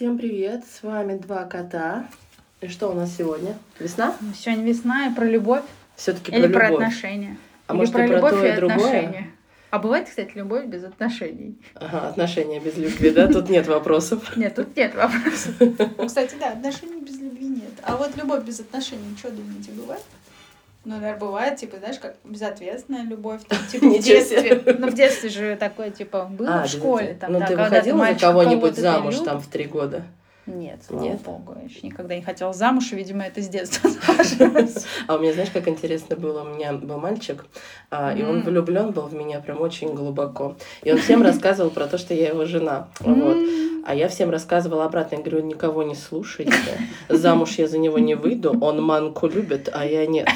Всем привет, с вами два кота. И что у нас сегодня? Весна? Ну, Сегодня весна и про любовь. Все-таки Или про про любовь. отношения. А Или может, про и про любовь то, и и другое? отношения. А бывает, кстати, любовь без отношений. Ага, отношения без любви, да? Тут нет вопросов. Нет, тут нет вопросов. Кстати, да, отношений без любви нет. А вот любовь без отношений, что думаете, бывает? Ну, наверное, бывает, типа, знаешь, как безответственная любовь, там, типа, в детстве. Ну, в детстве же такое, типа, было А, в школе, там, Ну, ты когда выходила за кого-нибудь замуж там в три года? Нет, слава Нет? богу, я еще никогда не хотела замуж, и, видимо, это с детства. А у меня, знаешь, как интересно было? У меня был мальчик, а, и он влюблен был в меня прям очень глубоко. И он всем рассказывал про то, что я его жена. Вот. А я всем рассказывала обратно. Я говорю, никого не слушайте. Замуж я за него не выйду. Он манку любит, а я нет.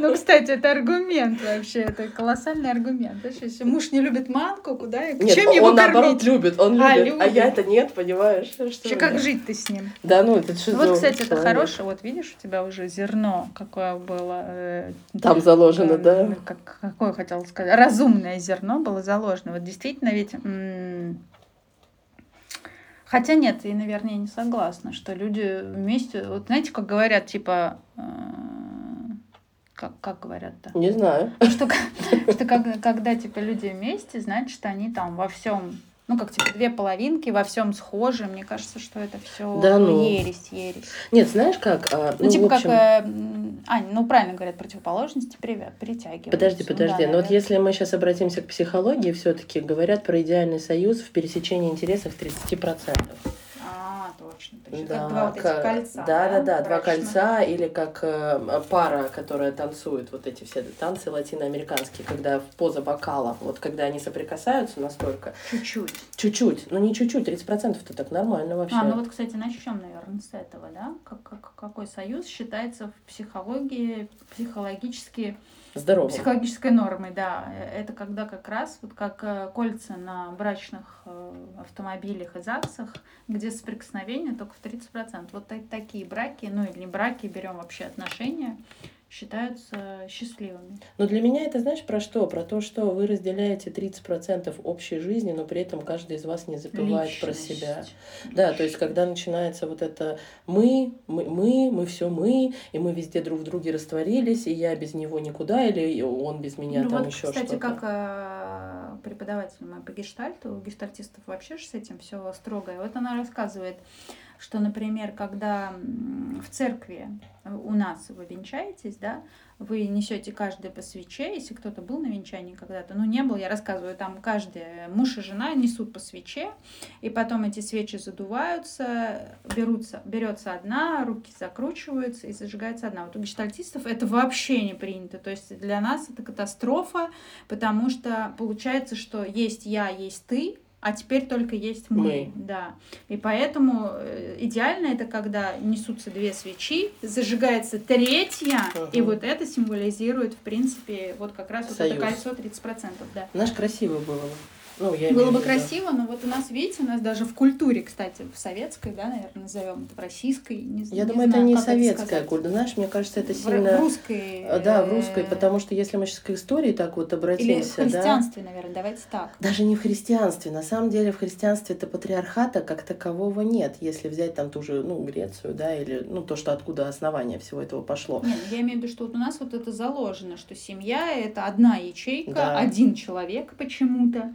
Ну, кстати, это аргумент вообще, это колоссальный аргумент. Если муж не любит манку, куда и чем его он наоборот кормить? любит. Он А, любит. А я это нет, понимаешь? Что Вообще, как жить ты с ним? Да, ну это что Вот, кстати, это хорошее. Вот видишь, у тебя уже зерно какое было. э, Там заложено, э, да? Как, какое хотела сказать? Разумное зерно было заложено. Вот действительно ведь... Хотя нет, и, наверное, я не согласна, что люди вместе... Вот знаете, как говорят, типа... э, Как, как говорят-то? Не знаю. Что, что как- когда типа люди вместе, значит, они там во всем, ну как типа две половинки во всем схожи. Мне кажется, что это все Да ну. ересь, ересь. Нет, знаешь как? а, Ну, ну, типа общем, как, э, Ань, ну правильно говорят, противоположности притягиваются. Подожди, Ну подожди. да, Но вот если мы сейчас обратимся к психологии, все-таки говорят про идеальный союз в пересечении интересов 30%. Точно, точно. Да, как два вот этих как- кольца. Да, да, да, два брачных? кольца или как э, пара, которая танцует вот эти все танцы латиноамериканские, когда поза бокала, вот когда они соприкасаются настолько, Чуть-чуть. чуть-чуть, ну не чуть-чуть, 30% это так нормально вообще. А, ну вот, кстати, начнем, наверное, с этого, да? Как, как, какой союз считается в психологии психологически Здорово. Психологической нормой, да. Э, Это когда как раз вот как э, кольца на брачных э, автомобилях и ЗАГСах, где соприкосновение только в 30%. Вот та- такие браки, ну или не браки, берем вообще отношения, считаются счастливыми. Но для меня это знаешь про что? Про то, что вы разделяете 30% общей жизни, но при этом каждый из вас не забывает про Личность. себя. Да, то есть когда начинается вот это мы, мы, мы, мы все мы, и мы везде друг в друге растворились, и я без него никуда, или он без меня ну там вот, еще кстати, что-то. как э, преподаватель мой по гештальту, у гештальтистов вообще ж с этим все строго. И вот она рассказывает, что, например, когда в церкви у нас вы венчаетесь, да, вы несете каждый по свече, если кто-то был на венчании когда-то, ну не был, я рассказываю, там каждый муж и жена несут по свече, и потом эти свечи задуваются, берутся, берется одна, руки закручиваются и зажигается одна. Вот у гештальтистов это вообще не принято, то есть для нас это катастрофа, потому что получается, что есть я, есть ты, а теперь только есть мы, Мы. да. И поэтому э, идеально это когда несутся две свечи, зажигается третья, и Мгм. вот это символизирует, в принципе, вот как раз вот Союз. это кольцо 30%, да. Знаешь, красиво было бы. Ну, я Было бы в красиво, но вот у нас, видите, у нас даже в культуре, кстати, в советской, да, наверное, назовем это в российской, не, Я не думаю, это не советская культура. Знаешь, мне кажется, это В, сильно... в русской. А, Да, в русской, э, потому что если мы сейчас к истории так вот Или обратимся, в да, христианстве, наверное, давайте так. Даже не в христианстве. На самом деле в христианстве-то патриархата как такового нет. Если взять там ту же, ну, Грецию, да, или, ну, то, что откуда основание всего этого пошло. Нет, я имею в виду, что вот у нас вот это заложено, что семья это одна ячейка, Да. один человек почему-то,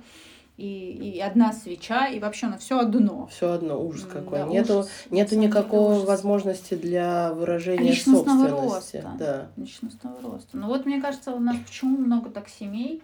и, и одна свеча, и вообще на все одно. Все одно, ужас какой. да, нету ужас. Нету никакого ужас. возможности для выражения Личностного собственности. роста. Да. личностного роста. Ну вот мне кажется, у нас почему много так семей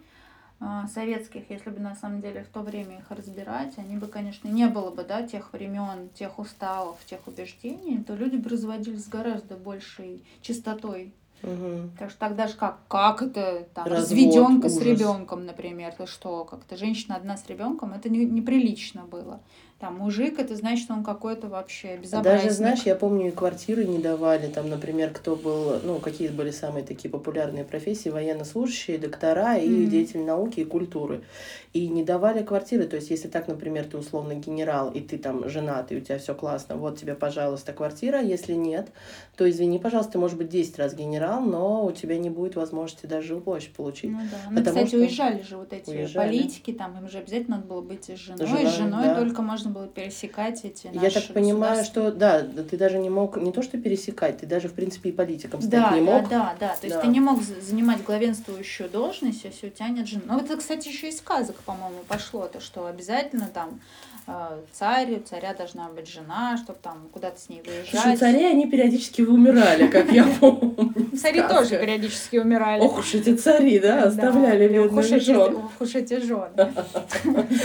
а, советских, если бы на самом деле в то время их разбирать, они бы, конечно, не было бы, да, тех времен, тех уставов, тех убеждений, то люди бы разводились с гораздо большей чистотой. Мгм. Так что тогда же как, как это там, Развод, разведенка с ужас. ребенком, например, ты что, как-то женщина одна с ребенком, это не, неприлично было. Там мужик, это значит, он какой-то вообще безобразник. Даже, знаешь, я помню, и квартиры не давали. Там, например, кто был, ну, какие были самые такие популярные профессии, военнослужащие, доктора и Мгм. деятели науки и культуры. И не давали квартиры. То есть, если так, например, ты условно генерал, и ты там женат, и у тебя все классно, вот тебе, пожалуйста, квартира. Если нет, то извини, пожалуйста, ты, может быть, 10 раз генерал, но у тебя не будет возможности даже жилплощадь получить. Ну да. Ну, Потому кстати, что уезжали же вот эти уезжали. политики, там им же обязательно надо было быть с женой. Женой, с женой да. только можно было пересекать эти Я так понимаю, что да, ты даже не мог не то что пересекать, ты даже в принципе и политиком стать да, не мог. Да, да, да. То есть да. ты не мог занимать главенствующую должность, если у тебя нет жены. Ну, это, кстати, еще из сказок, по-моему, пошло, то, что обязательно там Э, царь, у царя должна быть жена, чтобы там куда-то с ней выезжать. Слушай, цари, они периодически умирали, как я помню. Цари тоже периодически умирали. Ох уж эти цари, да, оставляли бедных жен. Ох уж эти жены.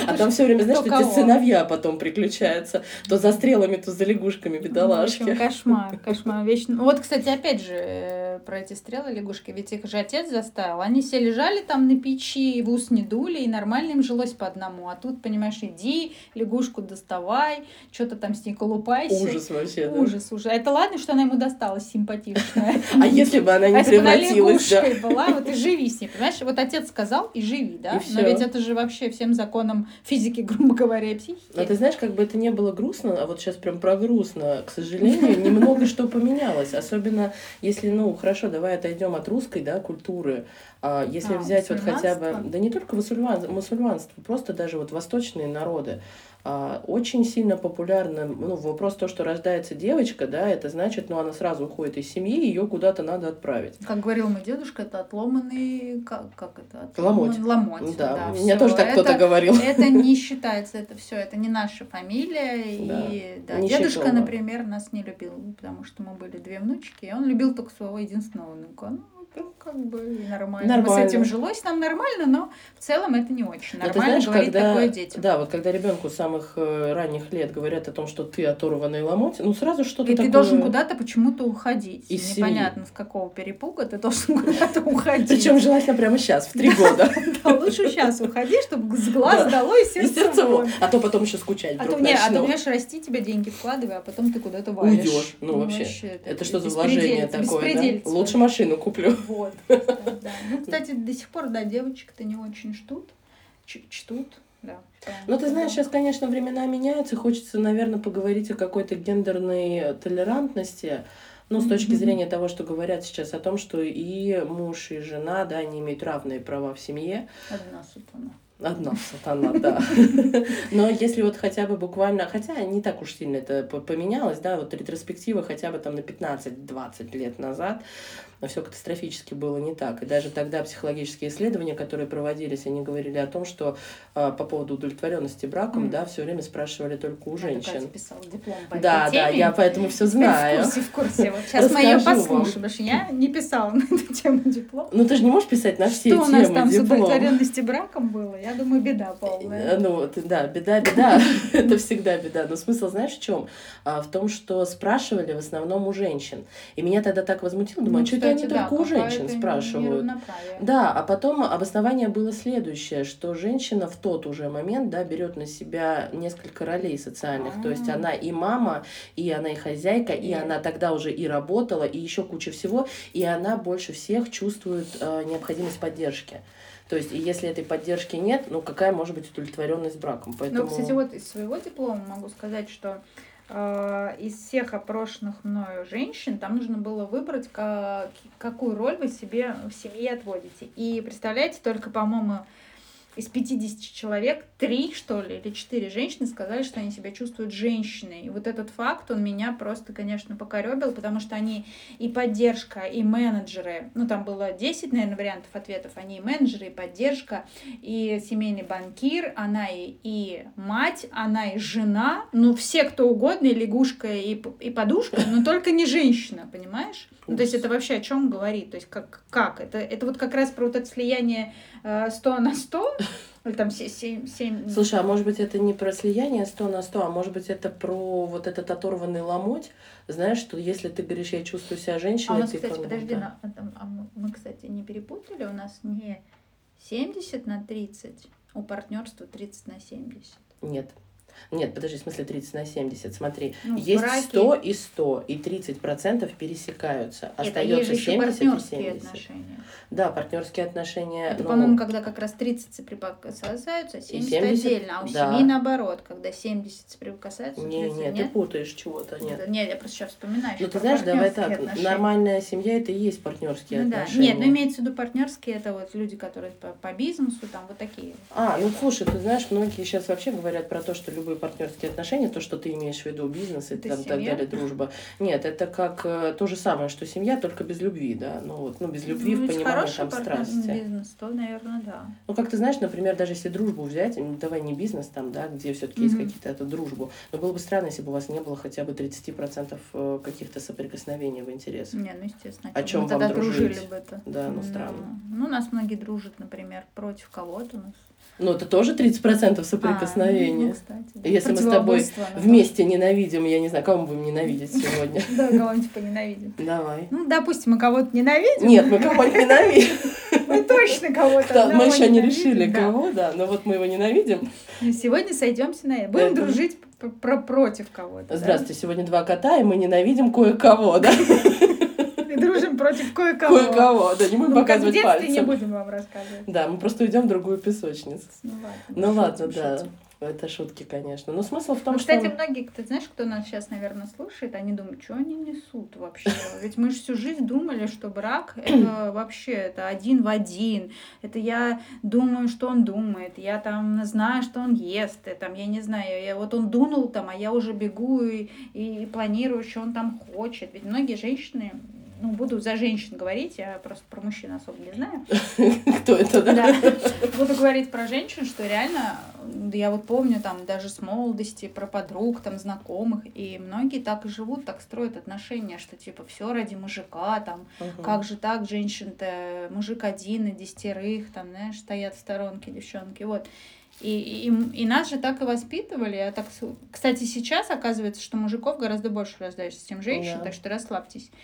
А там все время, знаешь, эти сыновья потом приключаются. То за стрелами, то за лягушками, бедолашки. Кошмар, кошмар. Вечно. Вот, кстати, опять же, э, про эти стрелы лягушки. Ведь их же отец заставил. Они все лежали там на печи, в ус не дули, и нормально им жилось по одному. А тут, понимаешь, иди, лягушку доставай, что-то там с ней колупайся. Ужас вообще, да? Ужас, ужас. Это ладно, что она ему досталась симпатичная. А если бы она не а превратилась, да? была, вот и живи с ней, понимаешь? Вот отец сказал, и живи, да? Но ведь это же вообще всем законам физики, грубо говоря, и психики. Но ты знаешь, как бы это не было грустно, а вот сейчас прям про грустно, к сожалению, немного что поменялось. Особенно если, ну, хорошо, давай отойдем от русской, да, культуры. А если а, взять вот хотя бы, да не только мусульманство, просто даже вот восточные народы, очень сильно популярно, ну, вопрос то, что рождается девочка, да, это значит, ну, она сразу уходит из семьи, ее куда-то надо отправить. Как говорил мой дедушка, это отломанный, как, как это? Отломанный, ломоть. Ломоть, да. да Меня тоже так кто-то говорил. Это не считается, это все, это не наша фамилия. Да. И да, дедушка, считала. например, нас не любил, потому что мы были две внучки, и он любил только своего единственного внука. Ну, ну, как бы нормально. нормально. Мы с этим жилось, нам нормально, но в целом это не очень нормально знаешь, говорить когда, такое детям. Да, вот когда ребенку с самых э, ранних лет говорят о том, что ты оторванный ломоть, ну сразу что-то И такое... ты должен куда-то почему-то уходить. Из Непонятно семьи. с какого перепуга ты должен куда-то уходить. Причем желательно прямо сейчас, в три года. Да, лучше сейчас уходи, чтобы с глаз дало и сердце А то потом еще скучать А то, не, а то, понимаешь, расти тебе деньги вкладывай, а потом ты куда-то валишь. Уйдешь. Ну, вообще. Это что за вложение такое, Лучше машину куплю. Вот да. Ну, кстати, до сих пор, да, девочек-то не очень ждут, чтут, да. Ну, ты знаешь, сейчас, конечно, времена меняются, хочется, наверное, поговорить о какой-то гендерной толерантности, ну, с точки зрения того, что говорят сейчас о том, что и муж, и жена, да, они имеют равные права в семье. Одна сатана. Одна сатана, да. Но если вот хотя бы буквально, хотя не так уж сильно это поменялось, да, вот ретроспектива хотя бы там на 15-20 лет назад, но все катастрофически было не так. И даже тогда психологические исследования, которые проводились, они говорили о том, что э, по поводу удовлетворенности браком, mm. да, все время спрашивали только у я женщин. писала диплом по да, да, я поэтому все знаю. В курсе, в курсе. Вот сейчас мы ее послушаем, потому что я не писала на эту тему диплом. Ну ты же не можешь писать на все что темы Что у нас там диплом. с удовлетворенностью браком было? Я думаю, беда полная. Э, ну, да, беда, беда. Это всегда беда. Но смысл знаешь в чем? А, в том, что спрашивали в основном у женщин. И меня тогда так возмутило, думаю, ну, что это они только у женщин спрашивают. Да, а потом обоснование было следующее, что женщина в тот уже момент, да, берет на себя несколько ролей социальных. А-а-а. То есть а. она и мама, и она и хозяйка, и она тогда уже и работала, и еще куча всего, и она больше всех чувствует э, необходимость поддержки. То есть, и если этой поддержки нет, ну какая может быть удовлетворенность браком? Ну, Поэтому... Ну, кстати, вот из своего диплома могу сказать, что из всех опрошенных мною женщин там нужно было выбрать, как, какую роль вы себе в семье отводите. И представляете, только, по-моему, из 50 человек три, что ли, или четыре женщины сказали, что они себя чувствуют женщиной. И вот этот факт, он меня просто, конечно, покоребил, потому что они и поддержка, и менеджеры, ну, там было 10, наверное, вариантов ответов, они и менеджеры, и поддержка, и семейный банкир, она и, и мать, она и жена, ну, все кто угодно, и лягушка, и, и подушка, но только не женщина, понимаешь? Ну, то есть это вообще о чем говорит? То есть как? как? Это, это вот как раз про вот это слияние э, 100 на 100, или там 7, 7... Слушай, а может быть это не про слияние 100 на 100, а может быть это про вот этот оторванный ломоть? Знаешь, что если ты говоришь, я чувствую себя женщиной... А у нас, кстати, подожди, на, а мы, мы, кстати, не перепутали, у нас не 70 на 30, у партнерства 30 на 70. Нет, нет, подожди, в смысле 30 на 70. Смотри, ну, есть браке... 100 и 100, и 30% пересекаются. Нет, Остается есть 70 и 70. Отношения. Да, партнерские отношения. Это, ну, по-моему, когда как раз 30 соприкасаются, 70, 70 отдельно. А у да. семьи наоборот, когда 70 соприкасаются. Не, не, ты путаешь чего-то, нет. Нет, я просто сейчас вспоминаю. Ну, ты знаешь, давай так, отношения. нормальная семья это и есть партнерские ну, отношения. Да. Нет, ну имеется в виду партнерские, это вот люди, которые по, по бизнесу, там вот такие. А, ну слушай, ты знаешь, многие сейчас вообще говорят про то, что любой любые партнерские отношения, то, что ты имеешь в виду, бизнес и Это там, так семья? далее, дружба. Нет, это как э, то же самое, что семья, только без любви, да. Ну, вот, ну без любви Ну, в понимании там страсти. бизнес, то, наверное, да. Ну, как ты знаешь, например, даже если дружбу взять, м, давай не бизнес там, да, где все-таки есть Мгм. какие-то это дружбу, но было бы странно, если бы у вас не было хотя бы 30% э, каких-то соприкосновений в интересах. Не, ну естественно. О чём мы вам тогда дружили дружить? бы это. Да, ну, странно. Ну, у нас многие дружат, например, против кого-то у нас. Ну, это тоже 30% А, соприкосновения. ну, кстати. Если мы с тобой ну, Вместе ненавидим, я не знаю, кого мы будем ненавидеть сегодня. Да, кого-нибудь поненавидим. Давай. Ну, допустим, мы кого-то ненавидим. Нет, мы кого-нибудь ненавидим. Мы точно кого-то Мы еще не решили, кого, да, но вот мы его ненавидим. И Сегодня сойдемся на это. Будем дружить про против кого-то. Здравствуйте, сегодня два кота, и мы ненавидим кое-кого, да? Дружим против кое-кого. Кое-кого, да, не будем Ну, показывать детстве не пальцем. будем вам рассказывать. Да, мы просто уйдем в другую песочницу. Ну ладно. Ну ладно, шутим, да. шутим. Это шутки, конечно. Но смысл в том, Ну, что... кстати, многие, ты знаешь, кто нас сейчас, наверное, слушает, они думают, что они несут вообще? Ведь мы же всю жизнь думали, что брак это вообще это один в один. Это я думаю, что он думает, я там знаю, что он ест, и, там, я не знаю, я, вот он дунул там, а я уже бегу и, и планирую, что он там хочет. Ведь многие женщины, ну, буду за женщин говорить, я просто про мужчин особо не знаю, Кто это, да? да. Буду говорить про женщин, что реально, я вот помню там даже с молодости, про подруг, там, знакомых, и многие так и живут, так строят отношения, что типа все ради мужика, там, как же так, женщин-то, мужик один и десятерых, там, знаешь, стоят в сторонке девчонки, вот. И, и, и нас же так и воспитывали. Я так... с- Кстати, сейчас оказывается, что мужиков гораздо больше рождается, чем женщин, Да. так что расслабьтесь.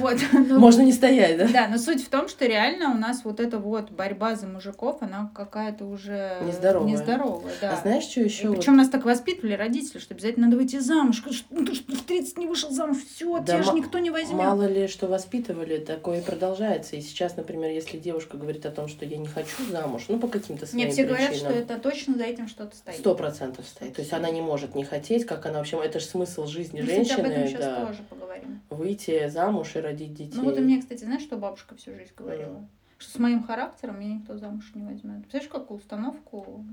Вот. Ну, Можно не стоять, да? да, но суть в том, что реально у нас вот эта вот борьба за мужиков, она какая-то уже Нездоровая. нездоровая, да. А знаешь, что еще? Причем нас так воспитывали родители, что обязательно надо выйти замуж. Что, ну, ж в 30 не вышел замуж, все, Да тебя же никто не возьмет. Мало ли, что воспитывали, такое и продолжается. И сейчас, например, если девушка говорит о том, что я не хочу замуж, ну, по каким-то своим Нет, все говорят, что причинам. это точно за этим что-то стоит. Сто процентов стоит. То есть она не может не хотеть, как она вообще... Это же смысл жизни Мы, кстати, об этом женщины, сейчас да. тоже поговорим. Выйти замуж и родить детей. Ну вот и мне, кстати, знаешь, что бабушка всю жизнь говорила? Что с моим характером меня никто замуж не возьмет. Представляешь, какую установку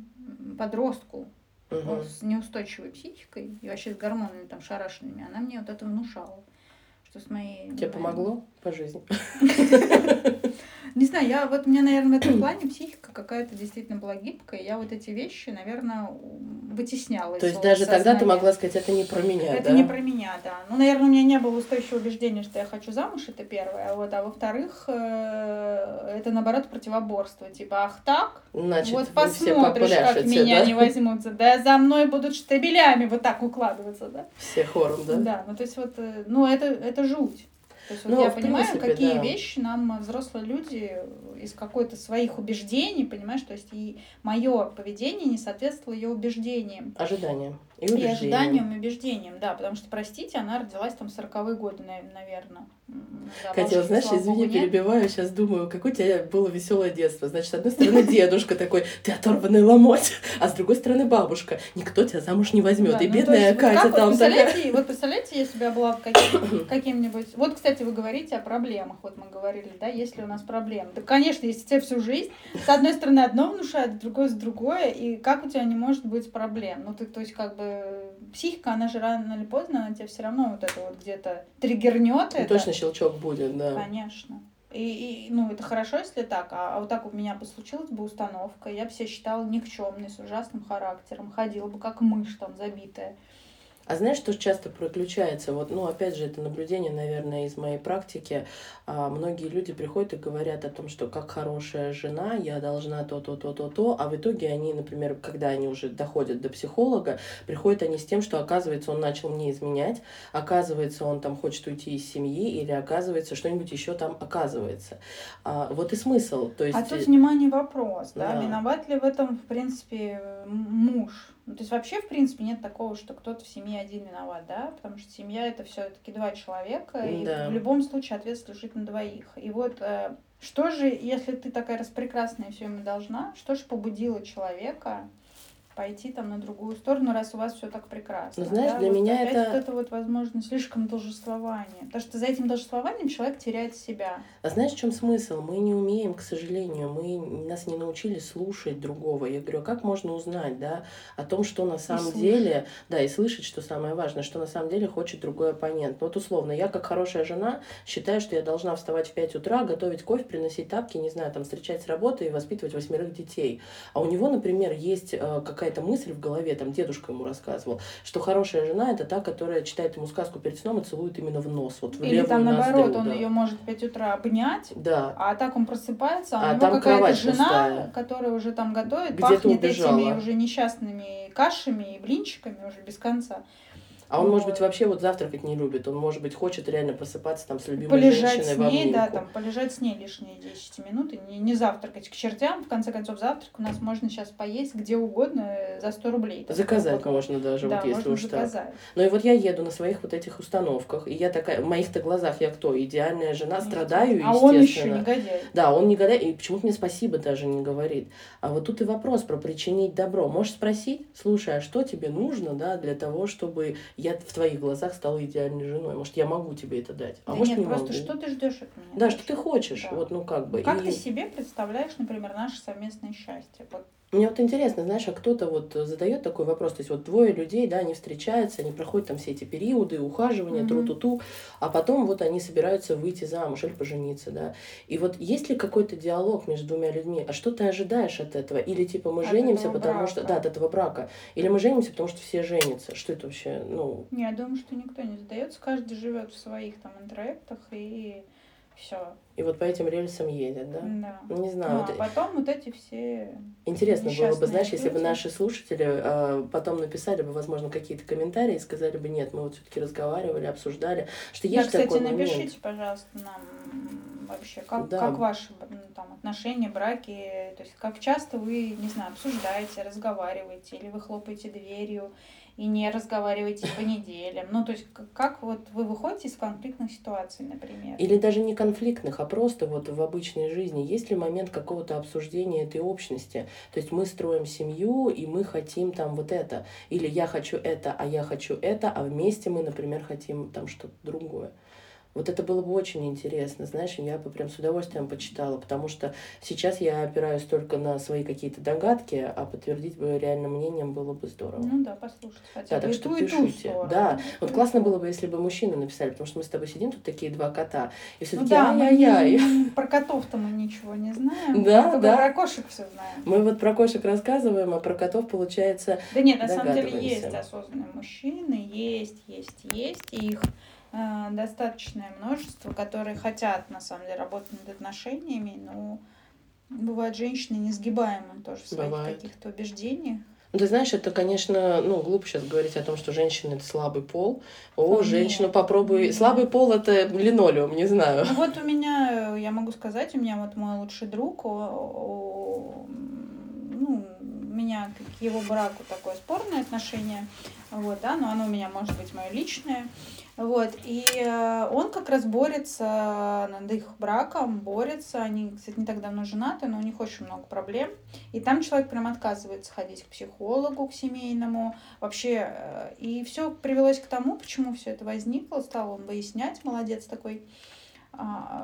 подростку Мгм. с неустойчивой психикой и вообще с гормонами там шарашенными, она мне вот это внушала. Что с моей... Тебе моей- помогло по жизни? Не знаю, я вот у меня, наверное, в этом плане психика какая-то действительно была гибкая. Я вот эти вещи, наверное, вытесняла. То есть даже тогда ты сознания. могла сказать, это не про меня, Это да? не про меня, да. Ну, наверное, у меня не было устойчивого убеждения, что я хочу замуж, это первое. Вот, а во-вторых, э, это наоборот противоборство. Типа, ах так, Значит, вот посмотришь, как меня да? не возьмутся. Да, за мной будут штабелями вот так укладываться, да? Все хором, да? Да, ну то есть вот, э, ну это, это жуть. То есть вот Ну, я понимаю, принципе, какие да. вещи нам взрослые люди из какой-то своих убеждений, понимаешь, то есть и мое поведение не соответствовало ее убеждениям. Ожидания и И убеждения. ожиданиям, и убеждениям, да, потому что, простите, она родилась там в 40-е годы, наверное. Катя, вот знаешь, извини, перебиваю, сейчас думаю, какое у тебя было веселое детство. Значит, с одной стороны дедушка такой, ты оторванный ломоть, а с другой стороны бабушка, никто тебя замуж не возьмет. и бедная Катя там вот представляете, вот представляете, если бы я была каким- каким-нибудь... Вот, кстати, вы говорите о проблемах. Вот мы говорили, да, есть ли у нас проблемы. Да, конечно, если тебе всю жизнь с одной стороны одно внушает, с другой с другое, и как у тебя не может быть проблем? Ну, ты, то есть, как бы, психика, она же рано или поздно, она тебя все равно вот это вот где-то триггернет. Ну, это. Точно щелчок будет, да. Конечно. И, и, ну, это хорошо, если так, а, а вот так у меня бы случилась бы установка, я бы себя считала никчемной, с ужасным характером, ходила бы как мышь там забитая. А знаешь, что часто проключается? Вот, ну, опять же, это наблюдение, наверное, из моей практики. А, многие люди приходят и говорят о том, что как хорошая жена, я должна то, то, то, то, то, а в итоге они, например, когда они уже доходят до психолога, приходят они с тем, что, оказывается, он начал мне изменять, оказывается, он там хочет уйти из семьи, или оказывается, что-нибудь еще там оказывается. А, вот и смысл. То есть, А тут, внимание, вопрос, да, Да. виноват ли в этом, в принципе, муж? Ну, то есть вообще, в принципе, нет такого, что кто-то в семье один виноват, да, потому что семья это все-таки два человека, и Да. в любом случае ответственность лежит на двоих. И вот э, что же, если ты такая распрекрасная и все ему должна, что же побудило человека пойти там на другую сторону, раз у вас все так прекрасно. Ну, знаешь, да? для вот меня опять это- вот это вот, возможно, слишком должествование. Потому что за этим должествованием человек теряет себя. А знаешь, в чем смысл? Мы не умеем, к сожалению, мы нас не научили слушать другого. Я говорю, а как можно узнать, да, о том, что на самом деле, да, и слышать, что самое важное, что на самом деле хочет другой оппонент. Вот условно, я как хорошая жена считаю, что я должна вставать в 5 утра, готовить кофе, приносить тапки, не знаю, там, встречать с работы и воспитывать восьмерых детей. А у него, например, есть э, какая-то мысль в голове, там, дедушка ему рассказывал, что хорошая жена это та, которая читает ему сказку перед сном и целует именно в нос, вот в Или там наоборот, ноздрю, он да. ее может в 5 утра обнять, Да, а так он просыпается, а, А у него какая-то жена, пустая. которая уже там готовит, Где-то пахнет убежала. этими уже несчастными кашами и блинчиками уже без конца. А он, может быть, вообще вот завтракать не любит. Он, может быть, хочет реально просыпаться там с любимой полежать женщиной с в ней, да, обнимку. там, полежать с ней лишние 10 минут и не, не завтракать к чертям. В конце концов, завтрак у нас можно сейчас поесть где угодно э, за 100 рублей. Там, Заказать вот. можно даже, Да, вот если можно уж так. заказать. Ну и вот я еду на своих вот этих установках, и я такая, в моих-то глазах я кто? Идеальная жена, страдаю, А он еще естественно. негодяй. Да, он не гадает, и почему-то мне спасибо даже не говорит. А вот тут и вопрос про причинить добро. Можешь спросить, слушай, а что тебе нужно, да, для того, чтобы я в твоих глазах стала идеальной женой? Может, я могу тебе это дать? А Да может, нет, не просто могу. что ты ждешь от меня? Да, что ты хочешь, Да. вот, ну как бы. Как И- ты себе представляешь, например, наше совместное счастье? Вот Мне вот интересно, знаешь, а кто-то вот задает такой вопрос, то есть вот двое людей, да, они встречаются, они проходят там все эти периоды, ухаживания, Мгм. тру-ту-ту, а потом вот они собираются выйти замуж или пожениться, да. И вот есть ли какой-то диалог между двумя людьми, а что ты ожидаешь от этого? Или типа мы От женимся, потому что, брака. да, от этого брака, или мы женимся, потому что все женятся, что это вообще, ну, Я думаю, что никто не задается, каждый живет в своих там интроектах и все. и вот по этим рельсам едет, да? Да. Ну, Не знаю, Ну, вот а потом вот эти все Интересно было бы, знаешь, если бы люди. наши слушатели э, потом написали бы, возможно, какие-то комментарии и сказали бы, нет, мы вот все-таки разговаривали, обсуждали, что Да, есть кстати, такой момент. напишите, пожалуйста, нам вообще, как, Да. как ваши ну, там, отношения, браки, то есть как часто вы, не знаю, обсуждаете, разговариваете, или вы хлопаете дверью и не разговариваете по неделям. Ну, то есть к- как вот вы выходите из конфликтных ситуаций, например. Или даже не конфликтных, а просто вот в обычной жизни. Есть ли момент какого-то обсуждения этой общности? То есть мы строим семью, и мы хотим там вот это. Или я хочу это, а я хочу это, а вместе мы, например, хотим там что-то другое. Вот это было бы очень интересно, знаешь, я бы прям с удовольствием почитала, потому что сейчас я опираюсь только на свои какие-то догадки, а подтвердить бы реальным мнением было бы здорово. Ну да, послушать хотя Да, так что ту, и ту пишите. сторону. Да, ту, Вот классно ту. было бы, если бы мужчины написали, потому что мы с тобой сидим тут такие два кота, и все Ну да, ай-яй-яй. про котов-то мы ничего не знаем. Да, мы да. про кошек все знаем. Мы вот про кошек рассказываем, а про котов получается... Да нет, на самом деле есть осознанные мужчины, есть, есть, есть, и их достаточное множество, которые хотят, на самом деле, работать над отношениями, но бывают женщины несгибаемы тоже в своих Бывает. каких-то убеждениях. Ну, ты знаешь, это, конечно, ну, глупо сейчас говорить о том, что женщина — это слабый пол. О, О, женщину нет. попробуй... Нет. Слабый пол — это линолеум, не знаю. Ну вот у меня, э, я могу сказать, у меня вот мой лучший друг, о- о- ну, у меня к его браку такое спорное отношение, вот, да, но оно у меня может быть мое личное, вот, и э, он как раз борется над их браком, борется, они, кстати, не так давно женаты, но у них очень много проблем, и там человек прям отказывается ходить к психологу, к семейному, вообще, э, и все привелось к тому, почему все это возникло, стал он выяснять, молодец такой,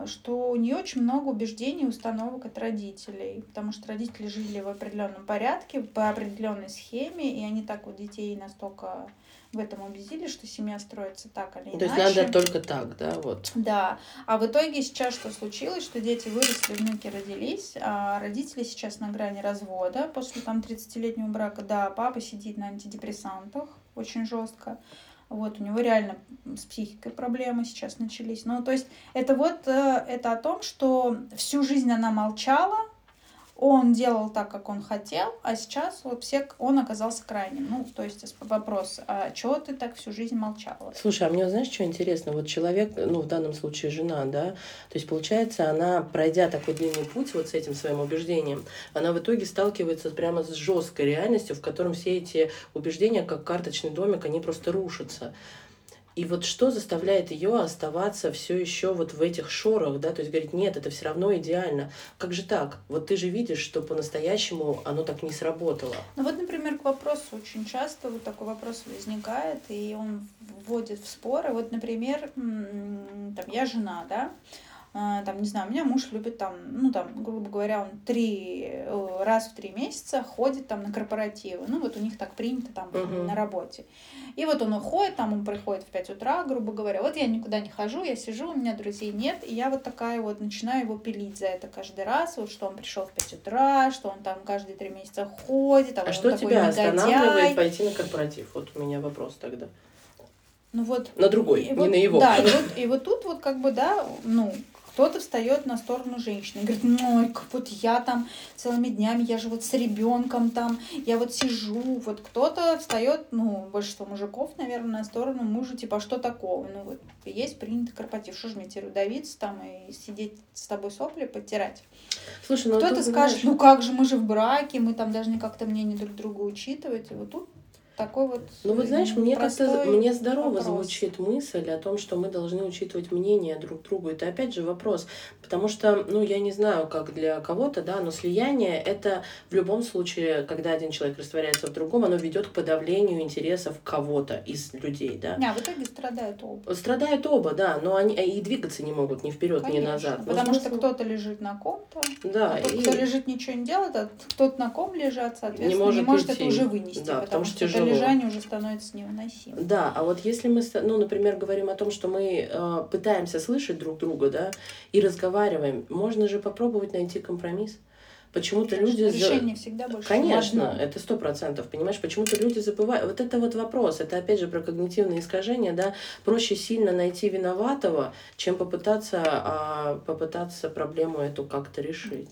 что у нее очень много убеждений и установок от родителей, потому что родители жили в определенном порядке, по определенной схеме, и они так вот детей настолько в этом убедили, что семья строится так или То иначе. есть надо только так, да, вот. Да, а в итоге сейчас что случилось, что дети выросли, внуки родились, а родители сейчас на грани развода после там 30-летнего брака. Да, папа сидит на антидепрессантах очень жестко. Вот, у него реально с психикой проблемы сейчас начались. Ну, то есть это вот, э, это о том, что всю жизнь она молчала, он делал так, как он хотел, а сейчас вот все, он оказался крайним. Ну, то есть вопрос, а чего ты так всю жизнь молчала? Слушай, а мне, знаешь, что интересно? Вот человек, ну, в данном случае жена, да, то есть, получается, она, пройдя такой длинный путь вот с этим своим убеждением, она в итоге сталкивается прямо с жесткой реальностью, в котором все эти убеждения, как карточный домик, они просто рушатся. И вот что заставляет ее оставаться все еще вот в этих шорах, да, то есть говорить, нет, это все равно идеально. Как же так? Вот ты же видишь, что по-настоящему оно так не сработало. Ну вот, например, к вопросу очень часто вот такой вопрос возникает, и он вводит в споры. Вот, например, там я жена, да, там, не знаю, у меня муж любит там, ну, там, грубо говоря, он три, э, раз в три месяца ходит там на корпоративы. Ну, вот у них так принято там uh-huh. на работе. И вот он уходит, там он приходит в 5 утра, грубо говоря. Вот я никуда не хожу, я сижу, у меня друзей нет, и я вот такая вот начинаю его пилить за это каждый раз, вот что он пришел в 5 утра, что он там каждые три месяца ходит. А, а что тебя останавливает пойти на корпоратив? Вот у меня вопрос тогда. Ну вот. На другой, не вот, на его. Да, и вот, и вот тут вот как бы, да, ну, кто-то встает на сторону женщины и говорит, ну, вот я там целыми днями, я же вот с ребенком там, я вот сижу. Вот кто-то встает, ну, большинство мужиков, наверное, на сторону мужа, типа, а что такого? Ну, вот есть принятый корпоратив, что же мне теперь давиться там и сидеть с тобой сопли подтирать? Слушай, ну Кто-то скажет, знаешь... ну как же, мы же в браке, мы там должны как-то мнение друг друга учитывать. И вот тут такой вот. Ну вот знаешь, мне как-то мне здорово вопрос. звучит мысль о том, что мы должны учитывать мнение друг друга. Это опять же вопрос, потому что, ну я не знаю, как для кого-то, да, но слияние это в любом случае, когда один человек растворяется в другом, оно ведет к подавлению интересов кого-то из людей, да. Не, а в итоге страдают оба. Страдают оба, да, но они и двигаться не могут ни вперед, ни назад. Потому смысл... что кто-то лежит на ком-то, да, а тот, и... кто лежит, ничего не делает, а тот на ком лежат, соответственно, не может, не может это уже вынести, да, потому, потому что, что лежание уже становится невыносимым. Да, а вот если мы, ну, например, говорим о том, что мы э, пытаемся слышать друг друга, да, и разговариваем, можно же попробовать найти компромисс. Почему-то люди... Решение всегда больше Конечно, это сто процентов, понимаешь? Почему-то люди забывают... Вот это вот вопрос, это опять же про когнитивные искажения, да? Проще сильно найти виноватого, чем попытаться, а, попытаться проблему эту как-то решить.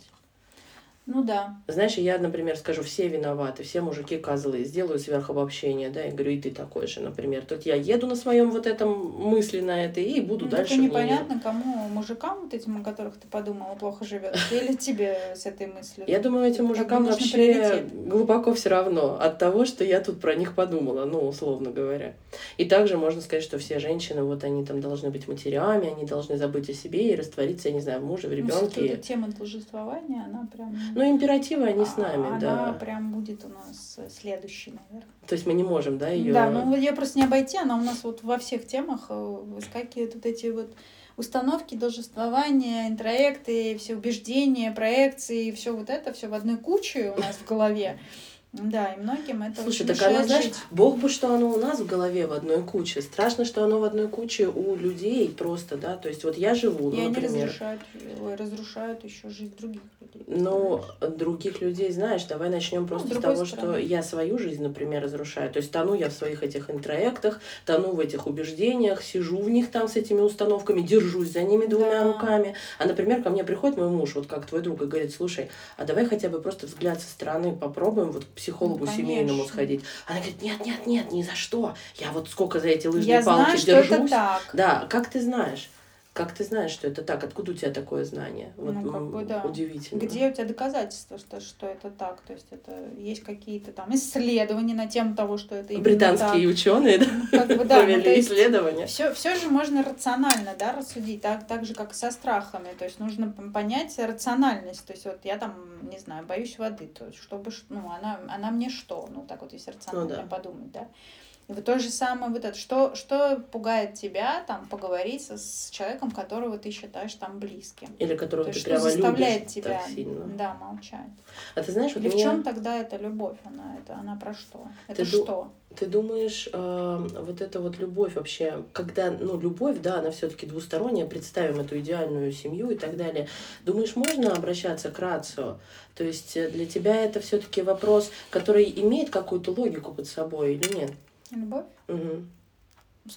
Ну да. Знаешь, я, например, скажу, все виноваты, все мужики козлы, сделаю сверхобобщение, да, и говорю, и ты такой же, например. Тут я еду на своем вот этом мысли на это и буду ну, дальше. Это непонятно, кому мужикам вот этим, о которых ты подумала, плохо живет, или тебе с этой мыслью? Я думаю, этим мужикам вообще глубоко все равно от того, что я тут про них подумала, ну, условно говоря. И также можно сказать, что все женщины, вот они там должны быть матерями, они должны забыть о себе и раствориться, я не знаю, в муже, в ребенке. Ну, тема должествования, она прям ну, императивы они с нами, Она да. Она прям будет у нас следующей, наверное. То есть мы не можем, да, ее. Да, ну ее просто не обойти, она у нас вот во всех темах э, выскакивают вот эти вот установки, должествования, интроекты, все убеждения, проекции, все вот это, все в одной куче у нас в голове. Да, и многим это Слушай, так оно, знаешь, жить. бог бы, что оно у нас в голове в одной куче. Страшно, что оно в одной куче у людей просто, да. То есть вот я живу, и ну, например. они разрушают, разрушают еще жизнь других людей. Ну, других людей, знаешь, давай начнем ну, просто ну, с того, стороны. что я свою жизнь, например, разрушаю. То есть тону я в своих этих интроектах, тону в этих убеждениях, сижу в них там с этими установками, держусь за ними двумя да. руками. А, например, ко мне приходит мой муж, вот как твой друг, и говорит, слушай, а давай хотя бы просто взгляд со стороны попробуем, вот психологу ну, семейному сходить. Она говорит, нет, нет, нет, ни за что. Я вот сколько за эти лыжные Я палки знаю, держусь. Что это так. Да, как ты знаешь? Как ты знаешь, что это так? Откуда у тебя такое знание? Вот, ну, как бы, да. Удивительно. Где у тебя доказательства, что, что это так? То есть это есть какие-то там исследования на тему того, что это именно Британские так. ученые да? Ну, как бы, да, провели ну, исследования. Все, все же можно рационально да, рассудить, так, так же, как и со страхами. То есть нужно понять рациональность. То есть вот я там, не знаю, боюсь воды, то есть чтобы, ну, она, она мне что? Ну, так вот, если рационально ну, да. подумать, да. Вот то же самое вот это, что, что пугает тебя, там, поговорить с, с человеком, которого ты считаешь там близким. Или которого то ты что прямо заставляет любишь тебя, так сильно. да, молчать. А ты знаешь, Или меня... в чем тогда эта любовь? Она, это, она про что? Это ты что? Ты думаешь, э, вот эта вот любовь вообще, когда, ну, любовь, да, она все-таки двусторонняя, представим эту идеальную семью и так далее. Думаешь, можно обращаться к рацио? То есть э, для тебя это все-таки вопрос, который имеет какую-то логику под собой или нет? Любовь? Угу.